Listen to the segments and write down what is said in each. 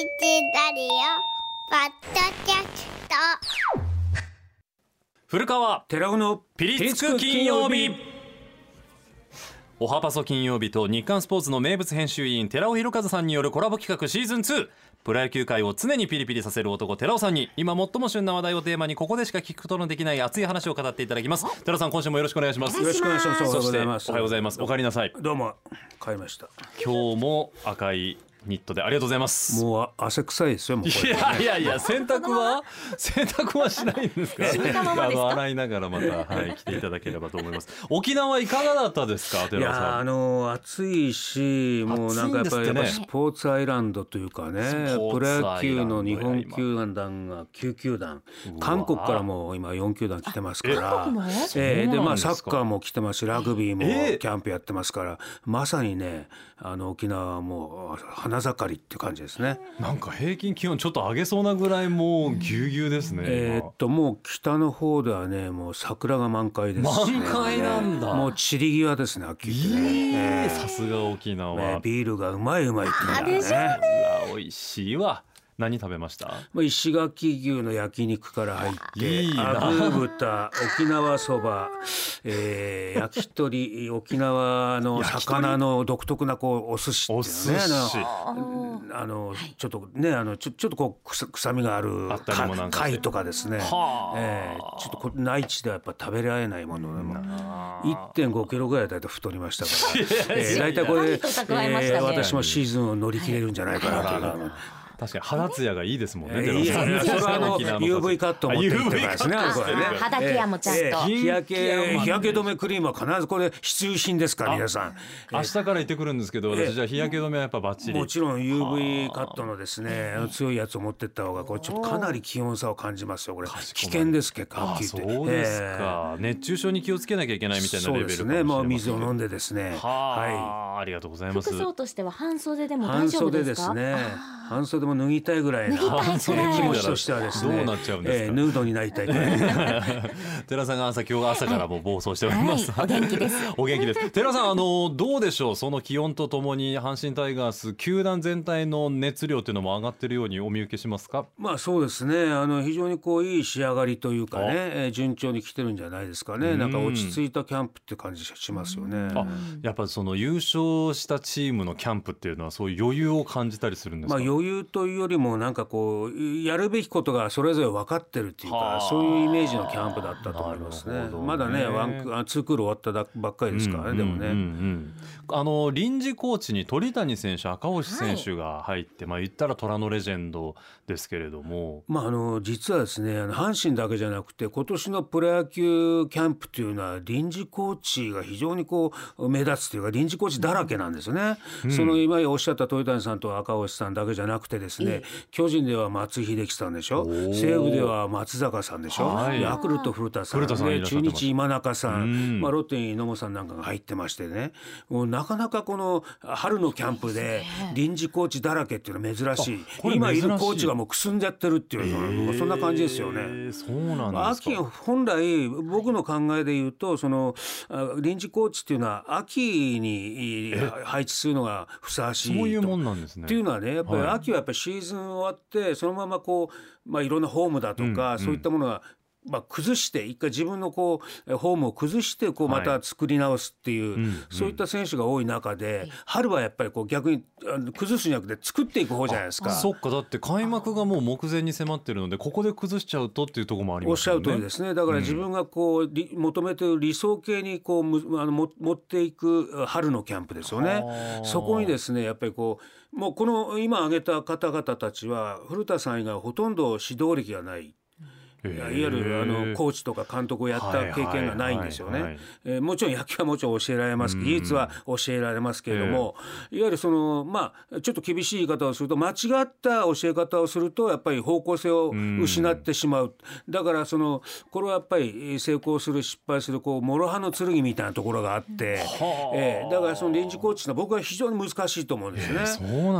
ラディオポッドキャスト。古川寺尾のピリつく金曜日。おはパソ金曜日と日刊スポーツの名物編集員寺尾博和さんによるコラボ企画シーズン2プロ野球界を常にピリピリさせる男寺尾さんに今最も旬な話題をテーマにここでしか聞くことのできない熱い話を語っていただきます。寺尾さん今週もよろしくお願いします。よろしくお願いします。おはようそしておございます。はようございますお帰りなさいどうも。帰りました。今日も赤いニットでありがとうございます。もうあ汗臭いですよもうこいれやいやいや洗濯は？洗濯はしないんですか？あの洗いながらまたはい 来ていただければと思います。沖縄いかがだったですか？い寺尾さん。やあの暑いしもうなんかやっぱりね。やっぱスポーツアイランドというかねスポープロツアイランド野球の日本今球団が9球団。韓国からも今4球団来てますから。韓国も？えーでまあサッカーも来てますしラグビーもえーキャンプやってますからまさにねあの沖縄はもう花盛りって感じですね。なんか平均気温ちょっと上げそうなぐらいもうぎゅうぎゅうですね。えーっともう北の方ではねもう桜が満開ですしね、満開なんだもう散り際ですね秋ってね今えーさすが沖縄。ねビールがうまいうまいって言うんだよね。うわ美味しいわ。何食べました？まあ石垣牛の焼肉から入っていいな。アグー豚沖縄そば、えー、焼き鳥沖縄の魚の独特なこうお寿司おっていうね司。あのちょっとねあのちょちょっとこう臭臭みがあるあったりもなんかして。貝とかですね、はあ。えー、ちょっとこ内地ではやっぱ食べられないものでも1.5キロぐらいだいたい太りましたから、えー、だいたいこれ、えー私もシーズンを乗り切れるんじゃないかなという確かに肌ツヤがいいですもんね。えーいやいやそれはあの UV カットを持って行ってからですね。あ UV これね。あ肌ケアもちゃんと。えー日焼けけ日焼け止めクリームは必ずこれ必需品ですから皆さん。明日から行ってくるんですけど、私じゃあ日焼け止めはやっぱバッチリ。もちろん UV カットのですね強いやつを持ってった方がこれちょっとかなり気温差を感じますよこれ。危険です結構はあっきり言って。そうですえか、熱中症に気をつけなきゃいけないみたいなそうレベルかもしれですね。もうません水を飲んでですね。ははあ、ありがとうございます。服装としては半袖でいも大半丈夫でか？袖ですすね半袖も脱ぎたいぐらいな脱ぎたいぐらい。えー気持ちとしてはですねどうなっちゃうんですか？えーヌードになりたいぐらい寺さんが朝今日は朝からもう暴走しております、はい。お元気です。お元気です。寺さんあのどうでしょう？その気温とともに阪神タイガース球団全体の熱量っていうのも上がってるようにお見受けしますか？まあそうですね。あの非常にこういい仕上がりというかね、えー順調に来てるんじゃないですかね。なんか落ち着いたキャンプって感じがしますよね。あやっぱその優勝したチームのキャンプっていうのはそういう余裕を感じたりするんですか、まあ余裕というよりもなんかこうやるべきことがそれぞれ分かってるっていうはあ。かそういうイメージのキャンプだったと思いますね。ね。まだねワンクあツークール終わっただばっかりですからね、でもね、うんうん。うんあの臨時コーチに鳥谷選手赤星選手が入って、まあ言ったら虎のレジェンドですけれども。まあ、あの実はですねあの阪神だけじゃなくて今年のプロ野球キャンプというのは臨時コーチが非常にこう目立つというか臨時コーチだらけなんですよね。その今おっしゃった鳥谷さんと赤星さんだけじゃなくてですね巨人では松井秀喜さんでしょ？ー。西武では松坂さんでしょ、はい。ヤクルト古田さん。中日今中さうん。ん、まあ、ロッテに野茂さんなんかが入ってましてね。もうなかなかこの春のキャンプで臨時コーチだらけっていうのは珍しい。今いるコーチがもうくすんじゃってるっていうのはそんな感じですよね。えーそうなんですか。秋本来僕の考えで言うとそのあ臨時コーチっていうのは秋にい配置するのがふさわしいと。そういうもんなんですね。っていうのはねやっぱりはい。秋はやっぱりシーズン終わってそのままこう、まあ、いろんなホームだとか、うんそういったものが、まあ、崩して一回自分のこうホームを崩してこうはいまた作り直すっていう、んそういった選手が多い中で春はやっぱりこう逆にあの崩すんじゃなくて作っていく方じゃないですか。そっかだって開幕がもう目前に迫ってるのでここで崩しちゃうとっていうところもありおっしゃますよね。る通りですね。だから自分がこう、り求めている理想形にこうむあのも持っていく春のキャンプですよねはあ。そこにですねやっぱりこうもうこの今挙げた方々たちは古田さん以外ほとんど指導歴がない。いわゆるあのコーチとか監督をやった経験がないんですよね。えーもちろん野球はもちろん教えられます技術は教えられますけれども、いわゆるそのまあちょっと厳しい言い方をすると間違った教え方をするとやっぱり方向性を失ってしまう。だからそのこれはやっぱり成功する失敗するこう諸刃の剣みたいなところがあって、えーだからその臨時コーチの僕は非常に難しいと思うんですね。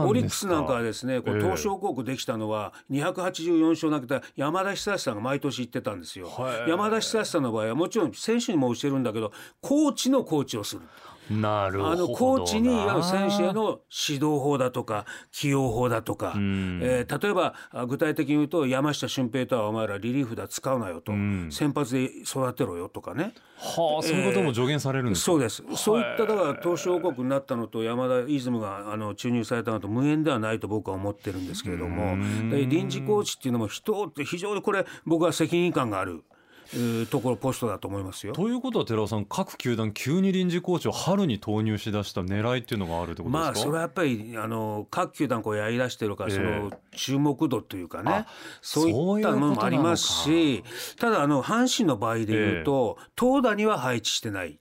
オリックスなんかはですねこうええ東証高校できたのは284勝投げた山田久志さんが毎年言ってたんですよ。はい山田久志さんの場合はもちろん選手にも教えるんだけどコーチのコーチをする。なるほどな。あのコーチに選手への指導法だとか起用法だとか、ん。えー例えばあ具体的に言うと山下俊平とはお前らリリーフだ使うなよと、ん。先発で育てろよとかね。はあそういうことも助言されるんですか、そうです。そういっただから投手王国になったのと山田イズムがあの注入されたのと無縁ではないと僕は思ってるんですけれども。で臨時コーチっていうのも人って非常にこれ僕は責任感がある。えーところポストだと思いますよ。ということは寺尾さん各球団急に臨時コーチを春に投入しだした狙いっていうのがあるってことですか？まあそれはやっぱりあの各球団こうやりだしてるから、ええ。その注目度というかね。あそういったものもありますしただあの阪神の場合でいうと、投打には配置してない。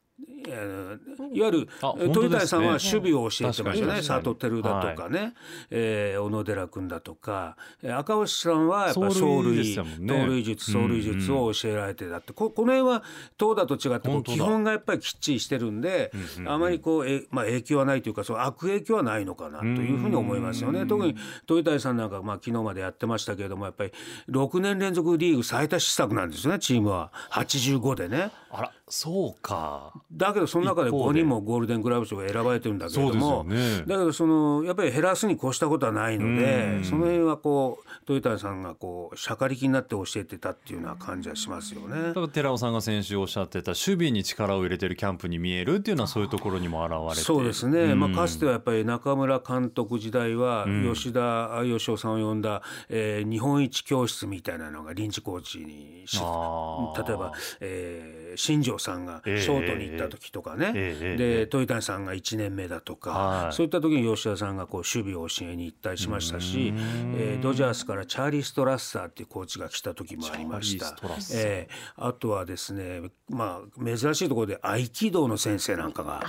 えーいわゆる鳥谷さんは守備を教えてましたね。佐藤輝だとかね、えー小野寺君だとか。えー赤星さんはやっぱ走走塁で塁術走塁術を教えられてだって。ここの辺は投打と違って基本がやっぱりきっちりしてるんであまりこうえまあ影響はないというかその悪影響はないのかなというふうに思いますよね。特に鳥谷さんなんかまあ昨日までやってましたけれどもやっぱり6年連続リーグ最多失策なんですねチームは。85でね。あらそうか。だけどその中で一方で。5人もゴールデングラブ賞が選ばれてるんだけれども、そうですよね。だけどそのやっぱり減らすに越したことはないのうでん。その辺はこう鳥谷さんがこうしゃかりきになって教えてたっていうような感じはしますよね。だ。から寺尾さんが先週おっしゃってた守備に力を入れてるキャンプに見えるっていうのはそういうところにも現れて。そうですね、ん。まあ、かつてはやっぱり中村監督時代はん。吉田義雄さんを呼んだ、えー日本一教室みたいなのが臨時コーチに例えば、えー新庄さんがシええョートに行った時とかね、で鳥谷さんが1年目だとか、はい。そういった時に吉田さんがこう守備を教えに行ったりしましたし、えードジャースからチャーリー・ストラッサーっていうコーチが来た時もありました。えーあとはですねまあ珍しいところで合気道の先生なんかが。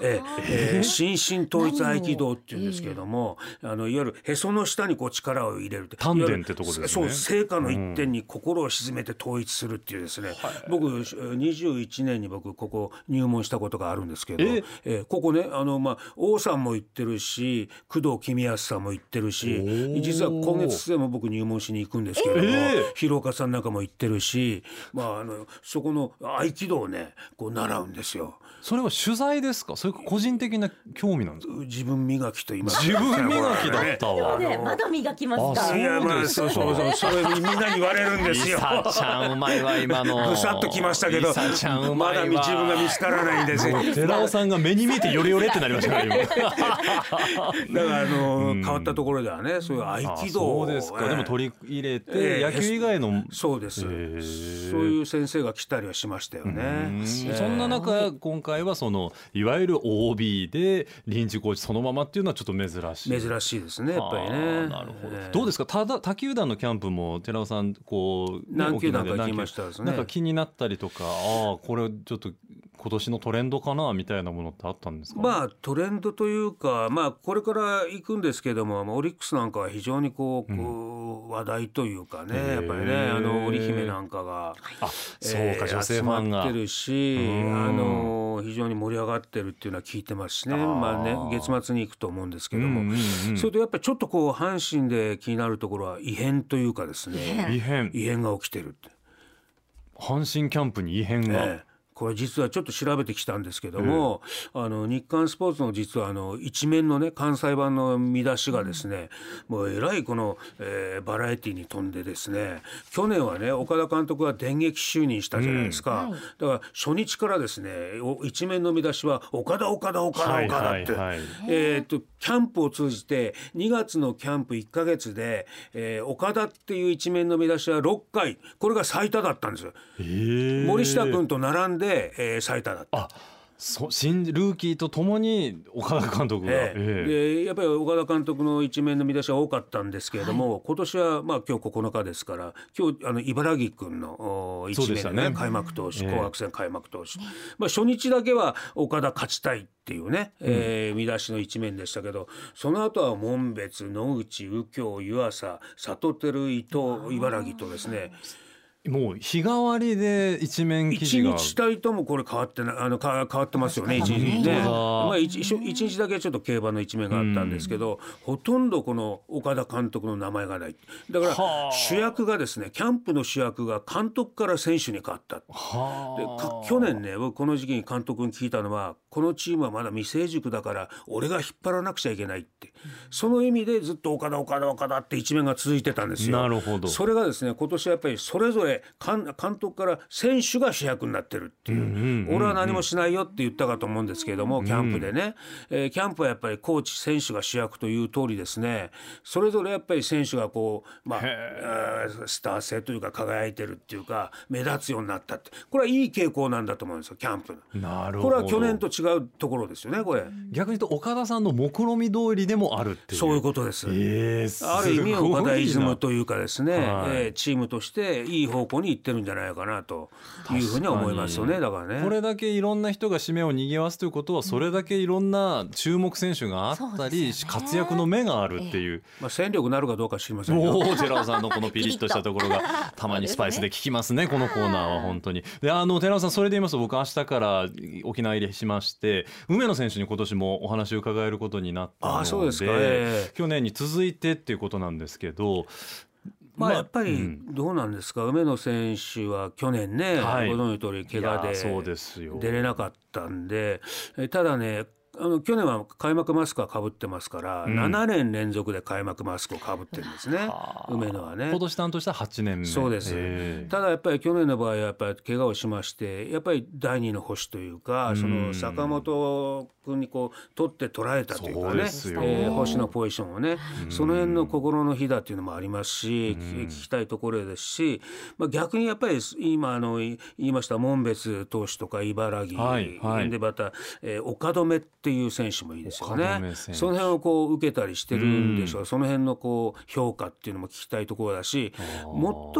えええー心身統一合気道っていうんですけれども、あのいわゆるへその下にこう力を入れるって丹田ってとこですね。そう成果の一点に心を沈めて統一するっていうですね、僕21年に僕ここ入門したことがあるんですけど、ええ。ーここねあの、まあ、王さんも行ってるし工藤公康さんも行ってるし実は今月末も僕入門しに行くんですけれども、え広岡さんなんかも行ってるし、まあ、あのそこの合気道をねこう習うんですよ。それは取材ですか？それか個人的な興味なんですか？自分磨きと言います自分磨きだったわ。ね、まだ磨きますかあそういやまあですかそうそうそうそれみんなに言われるんですよ。リサちゃんうまいわ今の。ぐさっときましたけどリサちゃんうまだ自分が見つからないんですよ。寺尾さんが目に見えてヨレヨレってなりましたね今。だからあの変わったところではねそういう合あ気道をそうですか、ええでも取り入れて、ええ野球以外の。そうです、そういう先生が来たりはしましたよね。そんな中今回はそのいわゆる OB で臨時コーチそのままっていうのはちょっと珍しい。珍しいですねやっぱりね。なるほど、ええ。どうですか？ただ他球団のキャンプも寺尾さんこう何球団か行きましたね。なんか気になったりとかああこれちょっと今年のトレンドかなみたいなものってあったんですか？まあトレンドというか、まあ、これから行くんですけどもまあオリックスなんかは非常にこう,、こう話題というかねやっぱりねあの織姫なんかが。あそうか、えー女性ファンが。集まってるし、うん。あの非常に盛り上がってるっていうのは聞いてますしね。あー。まあね月末に行くと思うんですけども、うんうんうん。それとやっぱりちょっとこう阪神で気になるところは異変というかですね。異変。異変が起きてるって。阪神キャンプに異変が、ええこれ実はちょっと調べてきたんですけども、あの日刊スポーツの実はあの一面のね関西版の見出しがですね、もうえらいこの、えーバラエティに富んでですね去年はね岡田監督が電撃就任したじゃないですか、うんはいだから初日からですねお一面の見出しは岡田岡田岡田はい岡田って。はいはいえー、とキャンプを通じて2月のキャンプ1か月で、えー岡田っていう一面の見出しは6回これが最多だったんですよ。えー森下君と並んで、えー最多だった。あそ新ルーキーとともに岡田監督が、ええ。ええ。でやっぱり岡田監督の一面の見出しは多かったんですけれども、今年はまあ今日9日ですから今日あの茨城君のお一面ねね、開幕投手ええ紅白戦開幕投手、まあ、初日だけは岡田勝ちたいっていうね、えー見出しの一面でしたけどその後は門別野口右京湯浅里照伊藤茨城とですねもう日替わりで一面記一事が日たりともこれ変わってなあのか変わってますよね一日ね。本当だまあ一一一日だけちょっと競馬の一面があったんですけど、ほとんどこの岡田監督の名前がない。だからはあ主役がですねキャンプの主役が監督から選手に変わった。で去年ね僕この時期に監督に聞いたのはこのチームはまだ未成熟だから俺が引っ張らなくちゃいけないって。その意味でずっと岡田岡田岡田って一面が続いてたんですよ。なるほど。それがですね今年はやっぱりそれぞれ監監督から選手が主役になってるっていう,、俺は何もしないよって言ったかと思うんですけれども、キャンプでね、えーキャンプはやっぱりコーチ選手が主役という通りですね。それぞれやっぱり選手がこう、まあ、えー。スター性というか輝いてるっていうか目立つようになったって。これはいい傾向なんだと思うんですよキャンプの。なるほど。これは去年と違うところですよねこれ。逆に言うと岡田さんの目論見通りでもあるっていう。そういうことです。えーある意味岡田イズムというかですね、はい。えーチームとしていい方向に行ってるんじゃないかなというふうには思いますよねだからね。これだけいろんな人が指名を賑わすということはそれだけいろんな注目選手があったり、ね。活躍の目があるっていう、まあ戦力になるかどうか知りませんよ。おお寺尾さんのこの ピリッと。したところがたまにスパイスで効きますねこのコーナーは本当に。であの寺尾さんそれで言いますと僕明日から沖縄入りしまして梅野選手に今年もお話を伺えることになったのであそうですか。ええ。去年に続いてっていうことなんですけどまあやっぱりうん。どうなんですか、梅野選手は去年ね、はい。ご存知の通り怪我で出れなかったんで。えただねあの去年は開幕マスクはかぶってますから、うん。7年連続で開幕マスクをかぶってるんですね。はあ。梅野はね。今。年担当した8年目。そうです、ええ。ただやっぱり去年の場合はやっぱり怪我をしましてやっぱり第二の星というか、うん。その坂本君にこう取って取られたというかねえー星のポジションをね、その辺の心の火だっていうのもありますし、聞きたいところですし、まあ、逆にやっぱり今あのい言いました門別投手とか茨城、はいはい。でまた、えー岡留っていう選手もいいですよ岡ねその辺をこう受けたりしてるんでしょう、その辺のこう評価っていうのも聞きたいところだし最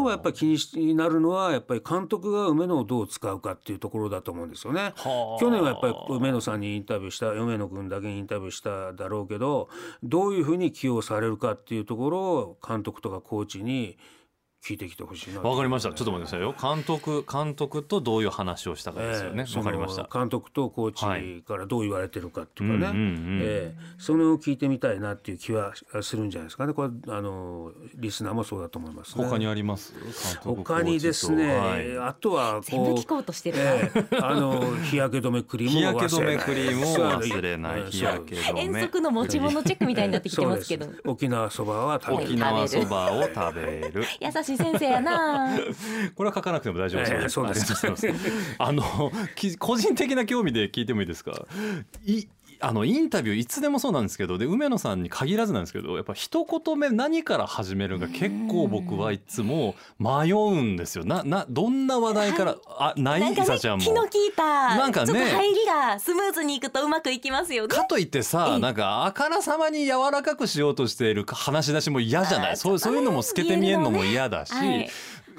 もやっぱり気にしになるのはやっぱり監督が梅野をどう使うかっていうところだと思うんですよね。はあ。去年はやっぱり梅野さんにインタビューした梅野君だけにインタビューしただろうけどどういうふうに起用されるかっていうところを監督とかコーチに聞いてきてほしいなわかりました。ちょっと待ってくださいよ。監督監督とどういう話をしたかですよね。ええわ、かりました監督とコーチからどう言われてるかっていうかね、うんうんうんええそれを聞いてみたいなっていう気はするんじゃないですかねこれあのリスナーもそうだと思いますね。他にあります？他にですね、はいあとは全部こう聞こうとしてるな、ええあの日焼け止めクリームを忘れない日焼け止めクリームを忘れない。そう日焼け止め。遠足の持ち物チェックみたいになってきてますけど沖縄そばは食べる沖縄そばを食べる。優しい先生やな。これは書かなくても大丈夫ええそうですありがとうございます。あのき個人的な興味で聞いてもいいですか？いあのインタビューいつでもそうなんですけどで梅野さんに限らずなんですけどやっぱ一言目何から始めるか結構僕はいつも迷うんですよ。ななどんな話題から、あない？なんかねちゃんも。気の利いたなんかねちょっと入りがスムーズにいくとうまくいきますよね。かといってさ、ええ。なんかあからさまに柔らかくしようとしている話し出しも嫌じゃない？そうそういうのも透けて見えるのも嫌だし、はい、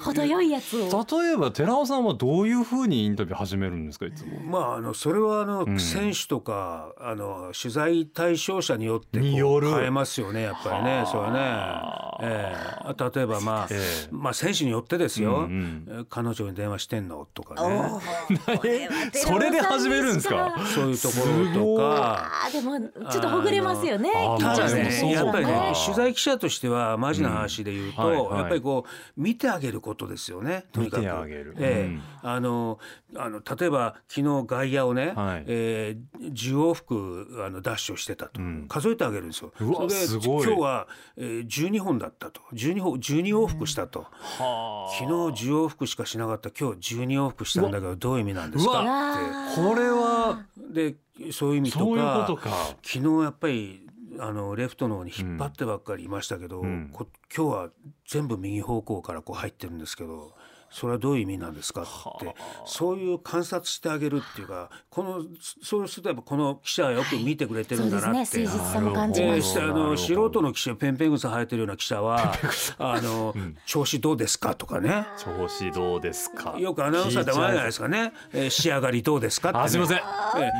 程よいやつを。例えば寺尾さんはどういうふうにインタビュー始めるんですかいつも。まああのそれはあの、ん。選手とかあの取材対象者によってよる。変えますよねやっぱりね。それははね、ええ。例えばまあ、ええ。まあ選手によってですよ、うんえ彼女に電話してんのとかね。それで始めるんですか？そういうところとか。あーでもちょっとほぐれますよね緊張してやっぱりねはい取材記者としてはマジな話で言うと、うん。はいはい。やっぱりこう見てあげることですよね。とにかく。ええ。うんあのあの例えば昨日外野をね、はい。えー10往復あのダッシュをしてたと、ん。数えてあげるんですよ。うわそれですごい。今日は、えー、12本だったと。12本12往復したと、はあ。昨日10往復しかしなかった。今日12往復したんだけどどういう意味なんですかあこれはってでそういう意味とかそういうことか。昨日やっぱりあのレフトの方に引っ張ってばっかりいましたけど、ん。こ今日は全部右方向からこう入ってるんですけどそれはどういう意味なんですか？ってそういう観察してあげるっていうかこのそうするとやっぱこの記者はよく見てくれてるんだなって。そうですね。誠実さも感じでます。あの素人の記者ペンペン草生えてるような記者はあの、調子どうですか？とかね。調子どうですか？よくアナウンサーでもあるじゃないですかね、えー仕上がりどうですか？って、ね、あすいません。え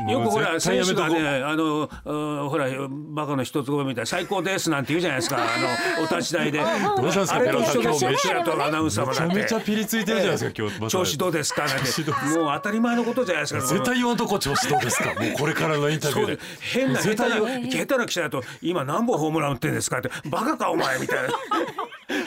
えよくほら選やめとこう。手がねあのうんほらバカの一つ声みたいな最高ですなんて言うじゃないですか。あのお立ち台で。どうしたんですか？あれと一緒ですよアナウンサーめちゃめちゃピリついてるじゃないですか今日。調子どうですかなんてもう当たり前のことじゃないですか絶対言わんとこ調子どうですか。もうこれからのインタビューで。変な下手な下手な記者だと今何本ホームラン打ってんですかってバカかお前みたいな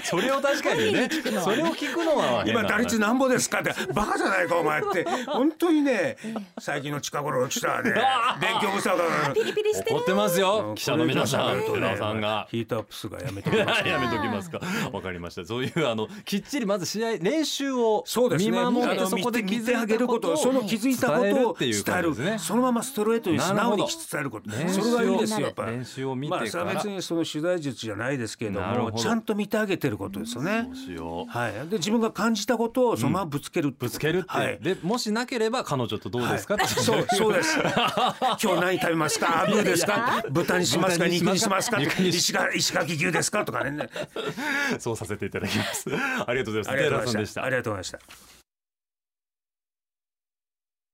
それを確かにね それを聞くのは今打率なんぼですかってバカじゃないかお前って。本当にね最近の近頃の人はね 勉強不足だから。ピリピリしてる怒ってますよ記者の皆さんこれ以上喋るとね寺尾さんが。ヒートアップ数がやめてください。やめときますか。わかりました。そういうあのきっちりまず試合練習をそうです見ね守ってそこで気づい見て見てあげたこをることとその気づいたことを伝える伝っていうえる感じですね。そのままストレートに素直に伝えること。それがいいですよやっぱり。練習を見てまあ別にその取材術じゃないですけれどもちゃんと見てあげてることですよね。はいで自分が感じたことをそのままぶつけるぶつけるって、はいでもしなければ彼女とどうですか、そうそうです。今日何食べますか？あブーですか？豚にしますか？肉にしますか？石垣石垣牛ですか？とかね。そうさせていただきます。ありがとうございます。ありがとう。ございましたた。ありがとうございました。